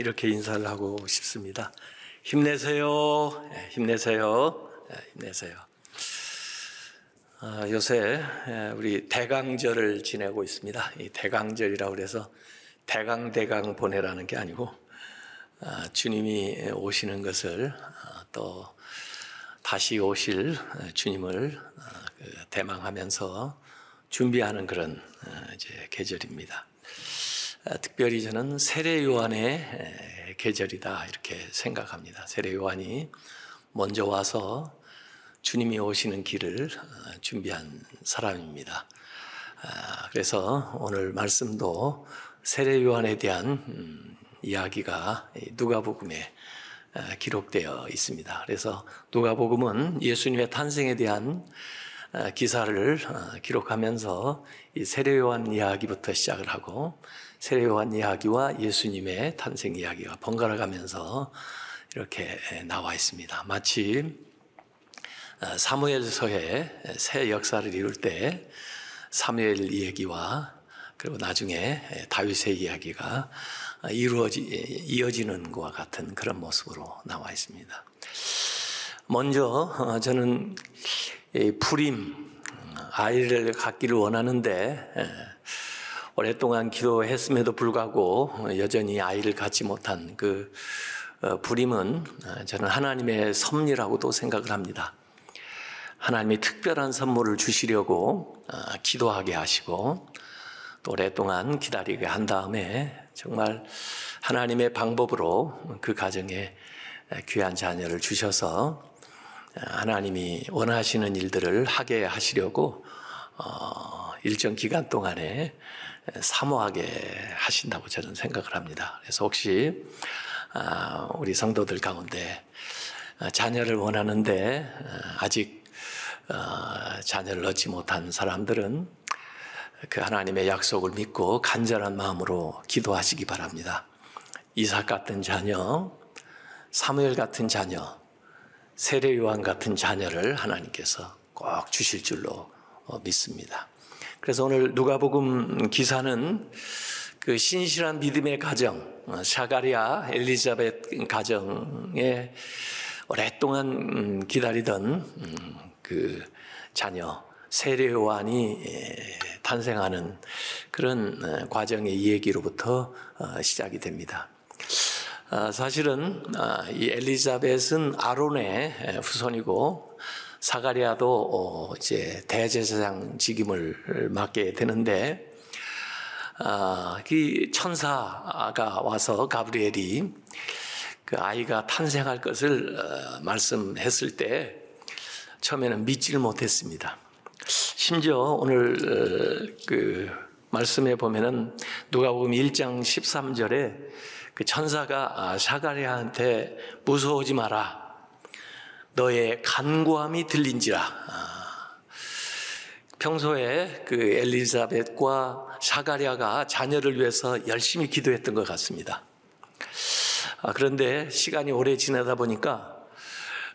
이렇게 인사를 하고 싶습니다. 힘내세요. 예, 힘내세요. 예, 힘내세요. 아, 요새 예, 우리 대강절을 지내고 있습니다. 이 대강절이라고 그래서 대강대강 보내라는 게 아니고 아, 주님이 오시는 것을 아, 또 다시 오실 주님을 그 대망하면서 준비하는 그런 이제 계절입니다. 특별히 저는 세례 요한의 계절이다 이렇게 생각합니다. 세례 요한이 먼저 와서 주님이 오시는 길을 어, 준비한 사람입니다. 아, 그래서 오늘 말씀도 세례 요한에 대한 음, 이야기가 누가복음에 어, 기록되어 있습니다. 그래서 누가복음은 예수님의 탄생에 대한 어, 기사를 기록하면서 이 세례 요한 이야기부터 시작을 하고 세례 요한 이야기와 예수님의 탄생 이야기가 번갈아 가면서 이렇게 나와 있습니다. 마치 어, 사무엘서의 새 역사를 이룰 때 사무엘 이야기와 그리고 나중에 다윗의 이야기가 이루어지 이어지는 것과 같은 그런 모습으로 나와 있습니다. 먼저 어, 저는 불임 아이를 갖기를 원하는데 오랫동안 기도했음에도 불구하고 여전히 아이를 갖지 못한 그 어, 불임은 저는 하나님의 섭리라고도 생각을 합니다. 하나님이 특별한 선물을 주시려고 어, 기도하게 하시고 또 오랫동안 기다리게 한 다음에 정말 하나님의 방법으로 그 가정에 귀한 자녀를 주셔서 어, 하나님이 원하시는 일들을 하게 하시려고 어, 일정 기간 동안에 사모하게 하신다고 저는 생각을 합니다. 그래서 혹시 우리 성도들 가운데 자녀를 원하는데 아직 어, 자녀를 얻지 못한 사람들은 그 하나님의 약속을 믿고 간절한 마음으로 기도하시기 바랍니다. 이삭 같은 자녀, 사무엘 같은 자녀, 세례 요한 같은 자녀를 하나님께서 꼭 주실 줄로 어, 믿습니다. 그래서 오늘 누가복음 기사는 그 신실한 믿음의 가정, 어, 샤가리아 엘리자벳 가정에 오랫동안 음, 기다리던 음, 그 자녀 세례 요한이 탄생하는 그런 어, 과정의 얘기로부터 어, 시작이 됩니다. 어, 사실은 이 엘리자벳은 아론의 후손이고 사가리아도 이제 대제사장 직임을 맡게 되는데 그 천사가 와서 가브리엘이 그 아이가 탄생할 것을 말씀했을 때 처음에는 믿지를 못했습니다. 심지어 오늘 어, 그 말씀에 보면은 누가복음 1장 13절에 그 천사가 사가랴한테 무서워하지 마라. 너의 간구함이 들린지라. 아, 평소에 그 엘리자벳과 사가랴가 자녀를 위해서 열심히 기도했던 것 같습니다. 아, 그런데 시간이 오래 지나다 보니까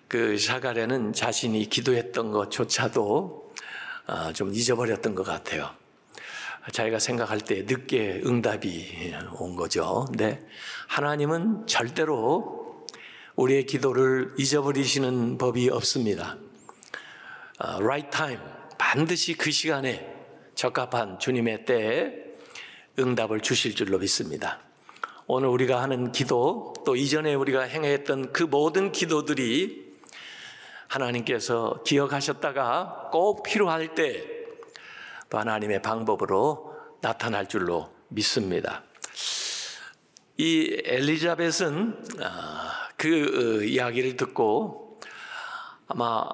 그 샤가랴는 자신이 기도했던 것조차도 아, 좀 잊어버렸던 것 같아요. 자기가 생각할 때 늦게 응답이 온 거죠. 근데 하나님은 절대로 우리의 기도를 잊어버리시는 법이 없습니다. 아, right time, 반드시 그 시간에 적합한 주님의 때에 응답을 주실 줄로 믿습니다. 오늘 우리가 하는 기도, 또 이전에 우리가 행했던 그 모든 기도들이 하나님께서 기억하셨다가 꼭 필요할 때 또 하나님의 방법으로 나타날 줄로 믿습니다. 이 엘리자벳은 아, 그 어, 이야기를 듣고 아마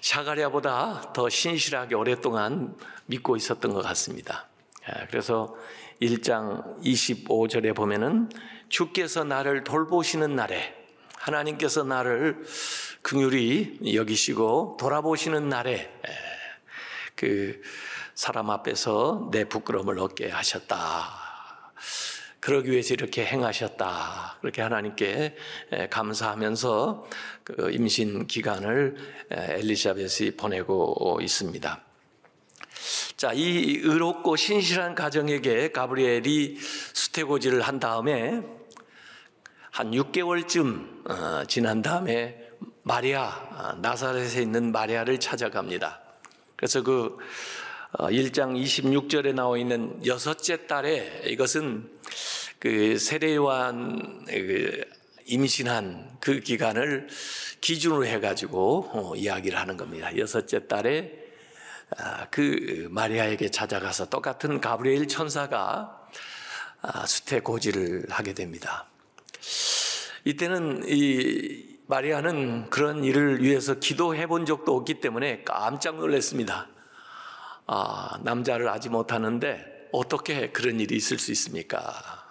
샤가리아보다 더 신실하게 오랫동안 믿고 있었던 것 같습니다. 아, 그래서 1장 25절에 보면은 주께서 나를 돌보시는 날에 하나님께서 나를 긍휼히 여기시고 돌아보시는 날에 그 사람 앞에서 내 부끄러움을 얻게 하셨다. 그러기 위해서 이렇게 행하셨다. 그렇게 하나님께 감사하면서 그 임신 기간을 엘리자벳이 보내고 있습니다. 자, 이 의롭고 신실한 가정에게 가브리엘이 수태고지를 한 다음에 한 6개월쯤 어, 지난 다음에 마리아 어, 나사렛에 있는 마리아를 찾아갑니다. 그래서 그 1장 26절에 나와 있는 여섯째 달에 이것은 그 세례요한 그 임신한 그 기간을 기준으로 해가지고 어, 이야기를 하는 겁니다. 여섯째 달에 아, 그 마리아에게 찾아가서 똑같은 가브리엘 천사가 아, 수태 고지를 하게 됩니다. 이때는 이 마리아는 그런 일을 위해서 기도해 본 적도 없기 때문에 깜짝 놀랐습니다. 아, 남자를 아지 못하는데 어떻게 그런 일이 있을 수 있습니까?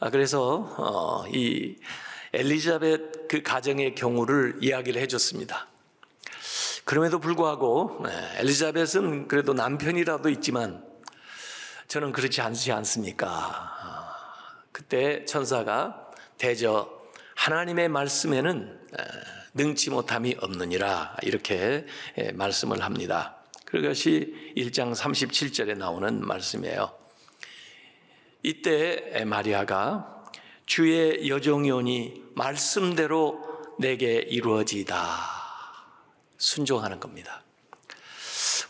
아, 그래서 어, 이 엘리자벳 그 가정의 경우를 이야기를 해줬습니다. 그럼에도 불구하고 네, 엘리자벳은 그래도 남편이라도 있지만 저는 그렇지 않지 않습니까? 아, 그때 천사가 대저 하나님의 말씀에는 능치 못함이 없느니라 이렇게 말씀을 합니다. 그것이 1장 37절에 나오는 말씀이에요. 이때 마리아가 주의 여종이오니 말씀대로 내게 이루어지다. 순종하는 겁니다.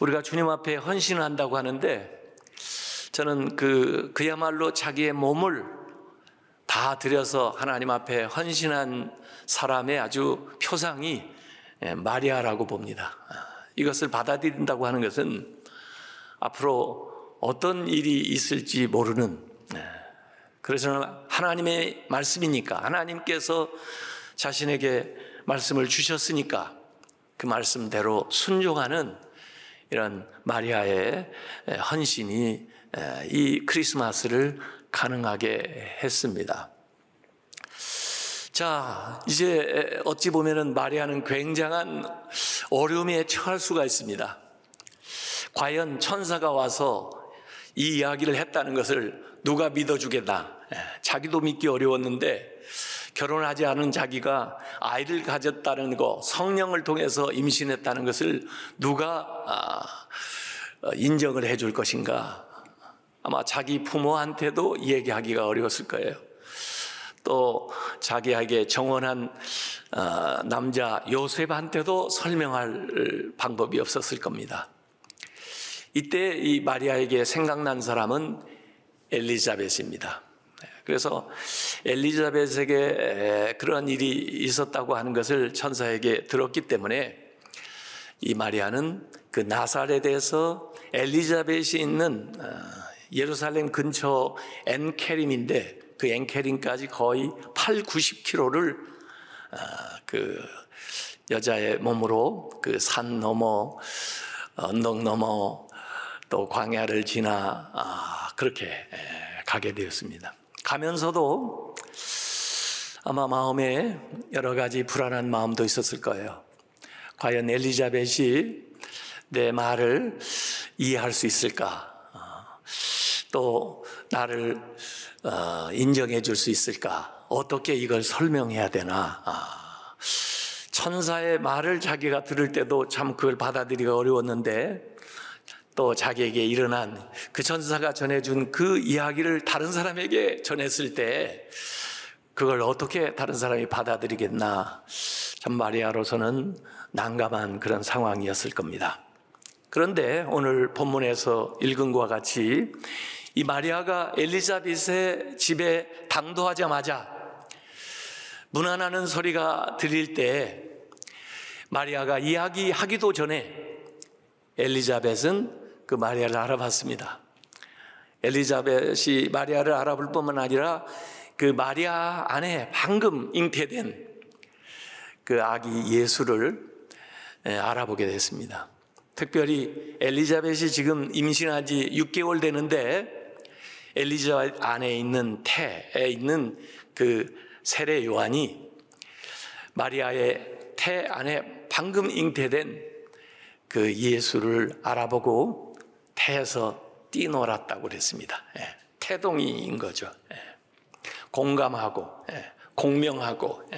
우리가 주님 앞에 헌신한다고 하는데 저는 그, 그야말로 자기의 몸을 다 들여서 하나님 앞에 헌신한 사람의 아주 표상이 마리아라고 봅니다. 이것을 받아들인다고 하는 것은 앞으로 어떤 일이 있을지 모르는 네. 그래서 하나님의 말씀이니까 하나님께서 자신에게 말씀을 주셨으니까 그 말씀대로 순종하는 이런 마리아의 헌신이 이 크리스마스를 가능하게 했습니다. 자, 이제 어찌 보면은 마리아는 굉장한 어려움에 처할 수가 있습니다. 과연 천사가 와서 이 이야기를 했다는 것을 누가 믿어주겠나? 예, 자기도 믿기 어려웠는데 결혼하지 않은 자기가 아이를 가졌다는 거, 성령을 통해서 임신했다는 것을 누가 아, 어, 인정을 해줄 것인가? 아마 자기 부모한테도 얘기하기가 어려웠을 거예요. 또 자기에게 정원한 어, 남자 요셉한테도 설명할 방법이 없었을 겁니다. 이때 이 마리아에게 생각난 사람은 엘리자벳입니다. 그래서 엘리자벳에게 그런 일이 있었다고 하는 것을 천사에게 들었기 때문에 이 마리아는 그 나사렛에서 엘리자벳이 있는 어, 예루살렘 근처 엔케림인데 그 엔케림까지 거의 8, 90km를 어, 그 여자의 몸으로 그 산 넘어 언덕 넘어 또 광야를 지나 아, 그렇게 가게 되었습니다. 가면서도 아마 마음에 여러 가지 불안한 마음도 있었을 거예요. 과연 엘리자벳이 내 말을 이해할 수 있을까? 아, 또 나를 어, 인정해 줄 수 있을까? 어떻게 이걸 설명해야 되나? 아, 천사의 말을 자기가 들을 때도 참 그걸 받아들이기가 어려웠는데 또 자기에게 일어난 그 천사가 전해준 그 이야기를 다른 사람에게 전했을 때 그걸 어떻게 다른 사람이 받아들이겠나. 참 마리아로서는 난감한 그런 상황이었을 겁니다. 그런데 오늘 본문에서 읽은 것과 같이 이 마리아가 엘리자벳의 집에 당도하자마자 문 안하는 소리가 들릴 때 마리아가 이야기하기도 전에 엘리자벳은 그 마리아를 알아봤습니다. 엘리자벳이 마리아를 알아볼 뿐만 아니라 그 마리아 안에 방금 잉태된 그 아기 예수를 알아보게 됐습니다. 특별히 엘리자벳이 지금 임신한 지 6개월 되는데 엘리자벳 안에 있는 태에 있는 그 세례 요한이 마리아의 태 안에 방금 잉태된 그 예수를 알아보고 태에서 뛰놀았다고 그랬습니다. 예, 태동이인 거죠. 예, 공감하고 예, 공명하고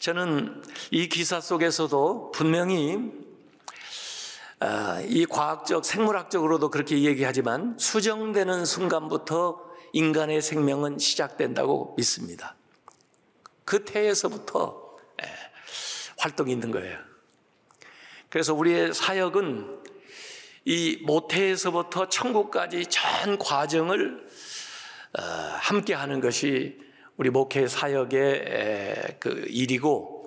저는 이 기사 속에서도 분명히 아, 이 과학적 생물학적으로도 그렇게 얘기하지만 수정되는 순간부터 인간의 생명은 시작된다고 믿습니다. 그 태에서부터 예, 활동이 있는 거예요. 그래서 우리의 사역은 이 모태에서부터 천국까지 전 과정을 어, 함께 하는 것이 우리 목회 사역의 그 일이고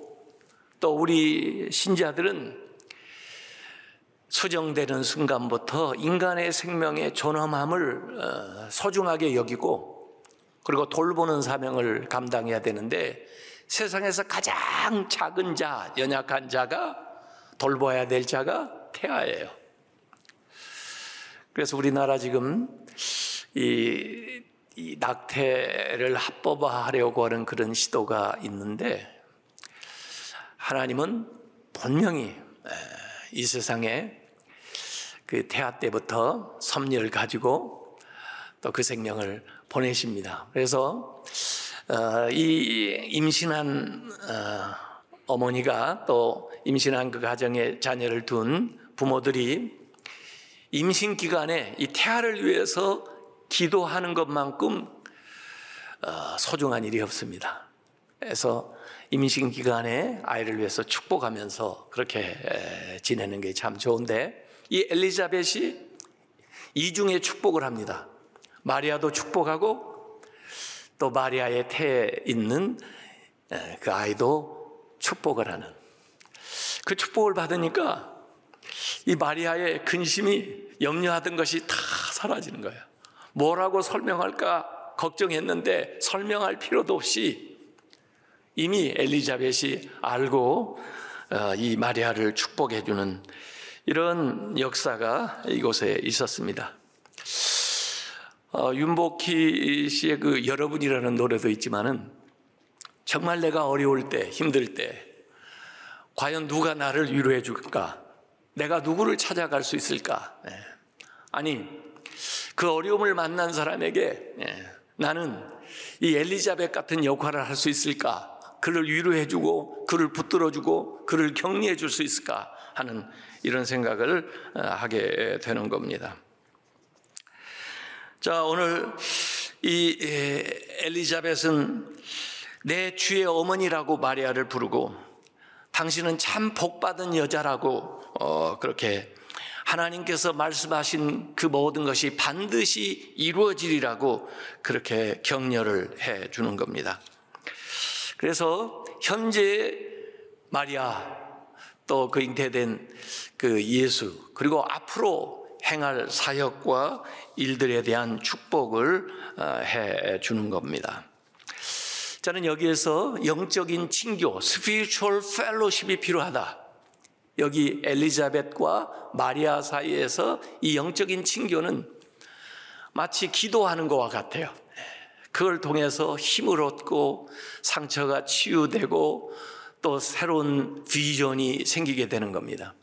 또 우리 신자들은 수정되는 순간부터 인간의 생명의 존엄함을 어, 소중하게 여기고 그리고 돌보는 사명을 감당해야 되는데 세상에서 가장 작은 자, 연약한 자가 돌봐야 될 자가 태아예요. 그래서 우리나라 지금 이, 이 낙태를 합법화하려고 하는 그런 시도가 있는데 하나님은 분명히 이 세상에 그 태아 때부터 섭리를 가지고 또 그 생명을 보내십니다. 그래서 어, 이 임신한 어, 어머니가 또 임신한 그 가정에 자녀를 둔 부모들이 임신 기간에 이 태아를 위해서 기도하는 것만큼 어, 소중한 일이 없습니다. 그래서 임신 기간에 아이를 위해서 축복하면서 그렇게 지내는 게 참 좋은데 이 엘리자벳이 이중에 축복을 합니다. 마리아도 축복하고 또 마리아의 태에 있는 그 아이도 축복을 하는 그 축복을 받으니까 이 마리아의 근심이 염려하던 것이 다 사라지는 거예요. 뭐라고 설명할까 걱정했는데 설명할 필요도 없이 이미 엘리자벳이 알고 어, 이 마리아를 축복해 주는 이런 역사가 이곳에 있었습니다. 어, 윤복희 씨의 그 여러분이라는 노래도 있지만은 정말 내가 어려울 때, 힘들 때, 과연 누가 나를 위로해 줄까? 내가 누구를 찾아갈 수 있을까? 네. 아니, 그 어려움을 만난 사람에게 네. 나는 이 엘리자벳 같은 역할을 할 수 있을까? 그를 위로해주고, 그를 붙들어주고, 그를 격려해 줄 수 있을까? 하는 이런 생각을 어, 하게 되는 겁니다. 자, 오늘 이 엘리자벳은 내 주의 어머니라고 마리아를 부르고 당신은 참 복받은 여자라고 어, 그렇게 하나님께서 말씀하신 그 모든 것이 반드시 이루어지리라고 그렇게 격려를 해 주는 겁니다. 그래서 현재 마리아 또 그 잉태된 그 예수 그리고 앞으로 행할 사역과 일들에 대한 축복을 어, 해 주는 겁니다. 저는 여기에서 영적인 친교, spiritual fellowship이 필요하다. 여기 엘리자벳과 마리아 사이에서 이 영적인 친교는 마치 기도하는 것과 같아요. 그걸 통해서 힘을 얻고 상처가 치유되고 또 새로운 비전이 생기게 되는 겁니다.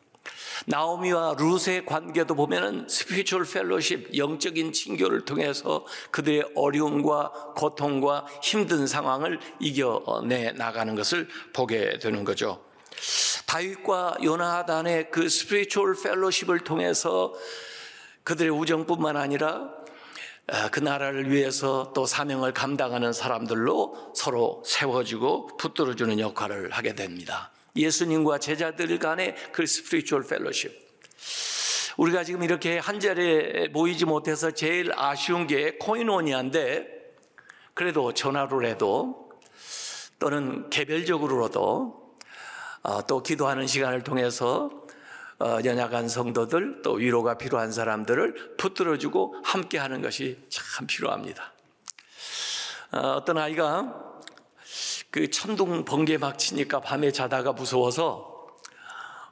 나오미와 룻의 관계도 보면은 spiritual fellowship 영적인 친교를 통해서 그들의 어려움과 고통과 힘든 상황을 이겨내 나가는 것을 보게 되는 거죠. 다윗과 요나단의 그 spiritual fellowship을 통해서 그들의 우정뿐만 아니라 아, 그 나라를 위해서 또 사명을 감당하는 사람들로 서로 세워지고 붙들어주는 역할을 하게 됩니다. 예수님과 제자들 간의 그 spiritual fellowship. 우리가 지금 이렇게 한 자리에 모이지 못해서 제일 아쉬운 게 코인오니아인데 그래도 전화로라도 또는 개별적으로라도 어, 또 기도하는 시간을 통해서 어, 연약한 성도들 또 위로가 필요한 사람들을 붙들어주고 함께하는 것이 참 필요합니다. 어, 어떤 아이가 그 천둥 번개 막 치니까 밤에 자다가 무서워서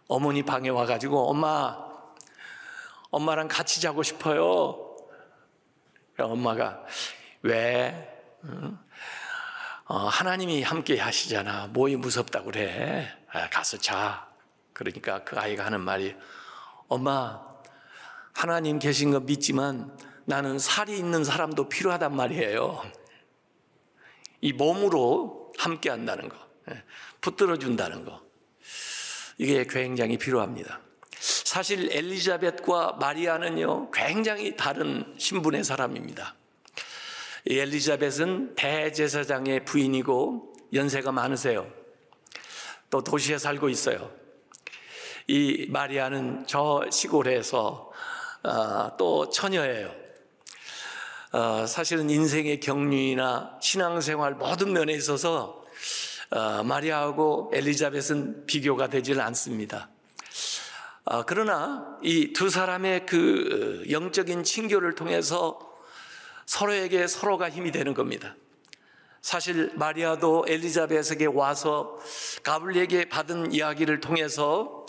어머니 방에 와가지고 엄마 엄마랑 같이 자고 싶어요. 엄마가 왜? 어, 하나님이 함께 하시잖아. 뭐이 무섭다고 그래? 아, 가서 자. 그러니까 그 아이가 하는 말이 엄마 하나님 계신 거 믿지만 나는 살이 있는 사람도 필요하단 말이에요. 이 몸으로 함께 한다는 거, 예, 붙들어 준다는 거. 이게 굉장히 필요합니다. 사실 엘리자벳과 마리아는요, 굉장히 다른 신분의 사람입니다. 이 엘리자벳은 대제사장의 부인이고 연세가 많으세요. 또 도시에 살고 있어요. 이 마리아는 저 시골에서 어, 또 처녀예요. 어, 사실은 인생의 경륜이나 신앙생활 모든 면에 있어서 어, 마리아하고 엘리자벳은 비교가 되지는 않습니다. 어, 그러나 이 두 사람의 그 영적인 친교를 통해서 서로에게 서로가 힘이 되는 겁니다. 사실 마리아도 엘리자벳에게 와서 가블리에게 받은 이야기를 통해서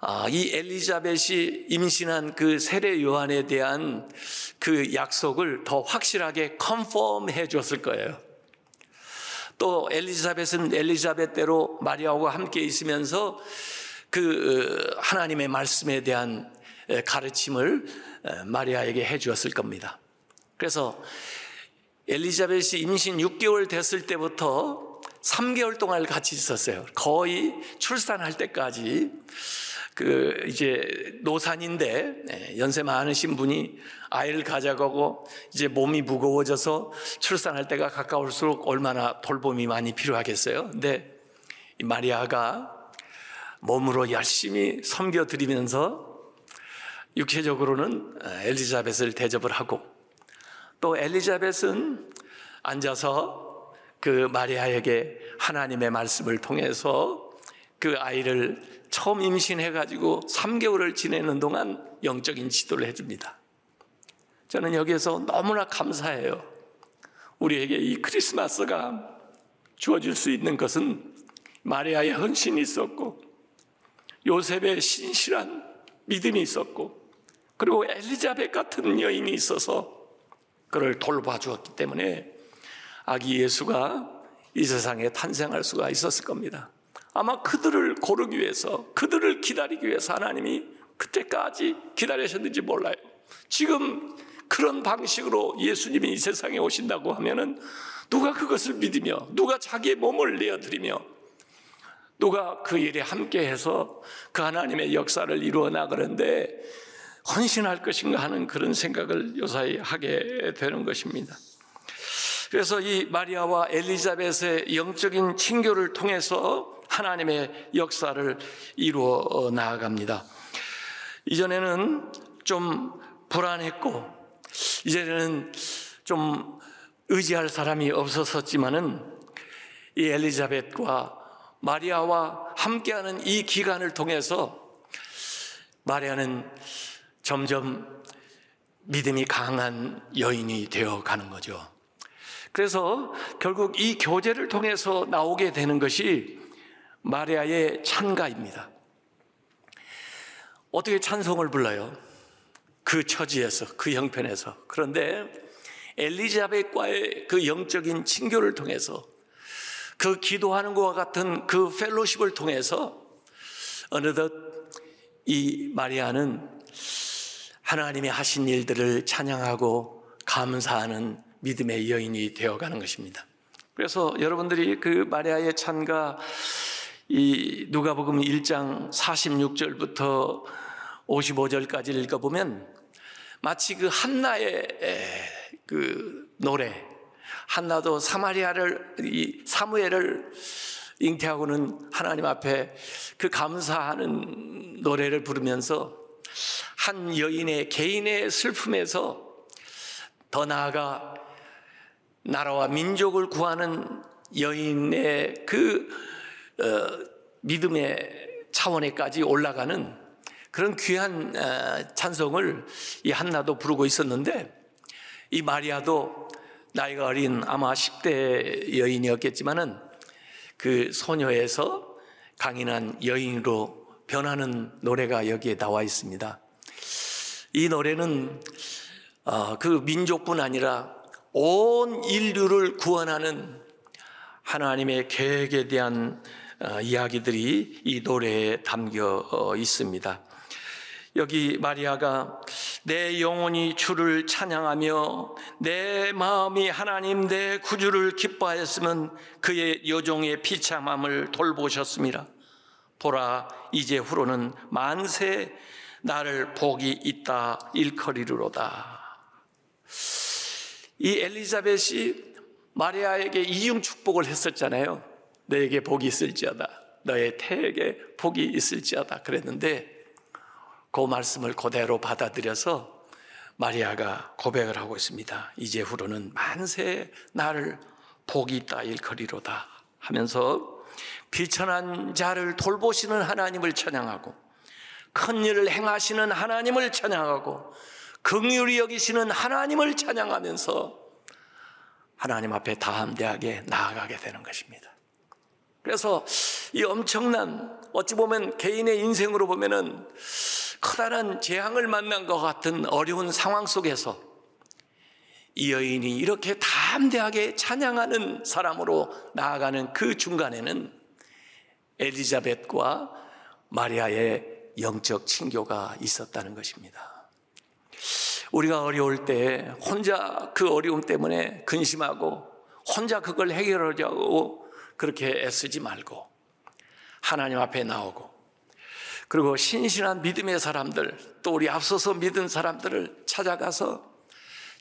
아, 이 엘리자벳이 임신한 그 세례 요한에 대한 그 약속을 더 확실하게 컨펌 해 줬을 거예요. 또 엘리자벳은 엘리자벳대로 마리아와 함께 있으면서 그 어, 하나님의 말씀에 대한 가르침을 마리아에게 해 주었을 겁니다. 그래서 엘리자벳이 임신 6개월 됐을 때부터 3개월 동안 같이 있었어요. 거의 출산할 때까지 그 이제 노산인데 예, 연세 많으신 분이 아이를 가져가고 이제 몸이 무거워져서 출산할 때가 가까울수록 얼마나 돌봄이 많이 필요하겠어요. 근데 마리아가 몸으로 열심히 섬겨 드리면서 육체적으로는 엘리자벳을 대접을 하고 또 엘리자벳은 앉아서 그 마리아에게 하나님의 말씀을 통해서 그 아이를 처음 임신해가지고 3개월을 지내는 동안 영적인 지도를 해줍니다. 저는 여기에서 너무나 감사해요. 우리에게 이 크리스마스가 주어질 수 있는 것은 마리아의 헌신이 있었고, 요셉의 신실한 믿음이 있었고, 그리고 엘리자벳 같은 여인이 있어서 그를 돌봐주었기 때문에 아기 예수가 이 세상에 탄생할 수가 있었을 겁니다. 아마 그들을 고르기 위해서, 그들을 기다리기 위해서 하나님이 그때까지 기다리셨는지 몰라요. 지금 그런 방식으로 예수님이 이 세상에 오신다고 하면은 누가 그것을 믿으며, 누가 자기의 몸을 내어드리며, 누가 그 일에 함께해서 그 하나님의 역사를 이루어 나가는데 헌신할 것인가 하는 그런 생각을 요사이 하게 되는 것입니다. 그래서 이 마리아와 엘리자벳의 영적인 친교를 통해서 하나님의 역사를 이루어 나아갑니다. 이전에는 좀 불안했고, 이제는 좀 의지할 사람이 없었었지만은 이 엘리자벳과 마리아와 함께하는 이 기간을 통해서 마리아는 점점 믿음이 강한 여인이 되어 가는 거죠. 그래서 결국 이 교제를 통해서 나오게 되는 것이 마리아의 찬가입니다. 어떻게 찬송을 불러요? 그 처지에서, 그 형편에서. 그런데 엘리자벳과의 그 영적인 친교를 통해서 그 기도하는 것과 같은 그 펠로십을 통해서 어느덧 이 마리아는 하나님이 하신 일들을 찬양하고 감사하는 믿음의 여인이 되어가는 것입니다. 그래서 여러분들이 그 마리아의 찬가 이 누가복음 1장 46절부터 55절까지 읽어보면 마치 그 한나의 그 노래 한나도 사마리아를 이 사무엘을 잉태하고는 하나님 앞에 그 감사하는 노래를 부르면서 한 여인의 개인의 슬픔에서 더 나아가 나라와 민족을 구하는 여인의 그 어, 믿음의 차원에까지 올라가는 그런 귀한 어, 찬송을 이 한나도 부르고 있었는데 이 마리아도 나이가 어린 아마 10대 여인이었겠지만은 그 소녀에서 강인한 여인으로 변하는 노래가 여기에 나와 있습니다. 이 노래는 어, 그 민족뿐 아니라 온 인류를 구원하는 하나님의 계획에 대한 어, 이야기들이 이 노래에 담겨 어, 있습니다. 여기 마리아가 내 영혼이 주를 찬양하며 내 마음이 하나님 내 구주를 기뻐하였으면 그의 여종의 비참함을 돌보셨습니다. 보라 이제 후로는 만세 나를 복이 있다 일컬이로다. 이 엘리자벳이 마리아에게 이중 축복을 했었잖아요. 너에게 복이 있을지어다. 너의 태에게 복이 있을지어다. 그랬는데 그 말씀을 그대로 받아들여서 마리아가 고백을 하고 있습니다. 이제 후로는 만세 나를 복이 있다 일거리로다 하면서 비천한 자를 돌보시는 하나님을 찬양하고 큰 일을 행하시는 하나님을 찬양하고 긍휼히 여기시는 하나님을 찬양하면서 하나님 앞에 다함대하게 나아가게 되는 것입니다. 그래서 이 엄청난 어찌 보면 개인의 인생으로 보면은 커다란 재앙을 만난 것 같은 어려운 상황 속에서 이 여인이 이렇게 담대하게 찬양하는 사람으로 나아가는 그 중간에는 엘리자벳과 마리아의 영적 친교가 있었다는 것입니다. 우리가 어려울 때 혼자 그 어려움 때문에 근심하고 혼자 그걸 해결하려고 그렇게 애쓰지 말고 하나님 앞에 나오고 그리고 신신한 믿음의 사람들 또 우리 앞서서 믿은 사람들을 찾아가서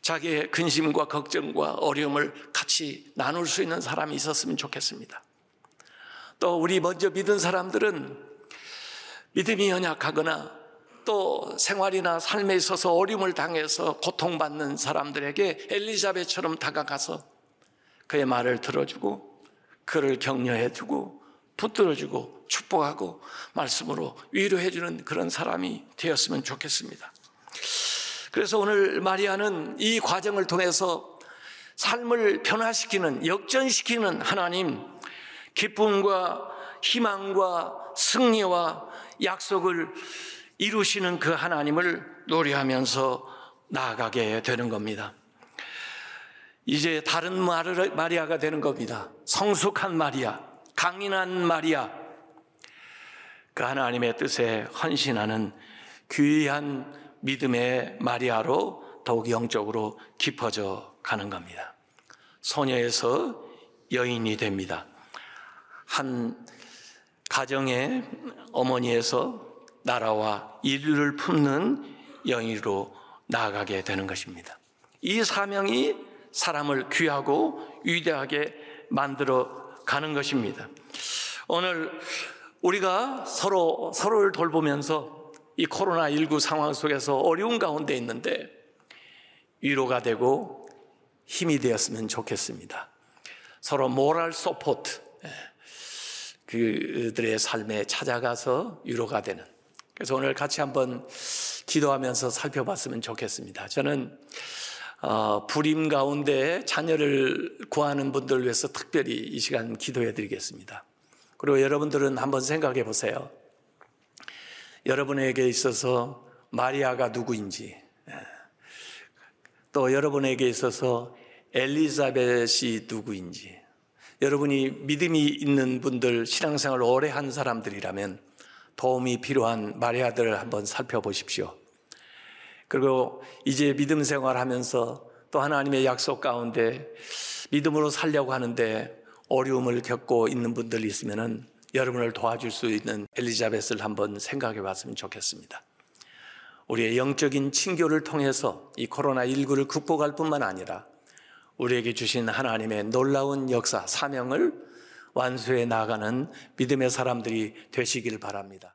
자기의 근심과 걱정과 어려움을 같이 나눌 수 있는 사람이 있었으면 좋겠습니다. 또 우리 먼저 믿은 사람들은 믿음이 연약하거나 또 생활이나 삶에 있어서 어려움을 당해서 고통받는 사람들에게 엘리자벳처럼 다가가서 그의 말을 들어주고 그를 격려해 주고 붙들어 주고 축복하고 말씀으로 위로해 주는 그런 사람이 되었으면 좋겠습니다. 그래서 오늘 마리아는 이 과정을 통해서 삶을 변화시키는, 역전시키는 하나님, 기쁨과 희망과 승리와 약속을 이루시는 그 하나님을 노래하면서 나아가게 되는 겁니다. 이제 다른 마리아가 되는 겁니다. 성숙한 마리아, 강인한 마리아, 그 하나님의 뜻에 헌신하는 귀한 믿음의 마리아로 더욱 영적으로 깊어져 가는 겁니다. 소녀에서 여인이 됩니다. 한 가정의 어머니에서 나라와 인류를 품는 영이로 나아가게 되는 것입니다. 이 사명이 사람을 귀하고 위대하게 만들어 가는 것입니다. 오늘 우리가 서로 서로를 돌보면서 이 코로나19 상황 속에서 어려운 가운데 있는데 위로가 되고 힘이 되었으면 좋겠습니다. 서로 moral support 예, 그들의 삶에 찾아가서 위로가 되는 그래서 오늘 같이 한번 기도하면서 살펴봤으면 좋겠습니다. 저는 어, 불임 가운데 자녀를 구하는 분들 위해서 특별히 이 시간 기도해 드리겠습니다. 그리고 여러분들은 한번 생각해 보세요. 여러분에게 있어서 마리아가 누구인지, 예. 또 여러분에게 있어서 엘리자벳이 누구인지, 여러분이 믿음이 있는 분들, 신앙생활 오래 한 사람들이라면 도움이 필요한 마리아들을 한번 살펴보십시오. 그리고 이제 믿음 생활하면서 또 하나님의 약속 가운데 믿음으로 살려고 하는데 어려움을 겪고 있는 분들이 있으면은 여러분을 도와줄 수 있는 엘리자벳을 한번 생각해 봤으면 좋겠습니다. 우리의 영적인 친교를 통해서 이 코로나19를 극복할 뿐만 아니라 우리에게 주신 하나님의 놀라운 역사, 사명을 완수해 나가는 믿음의 사람들이 되시길 바랍니다.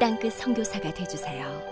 땅끝 성교사가 되주세요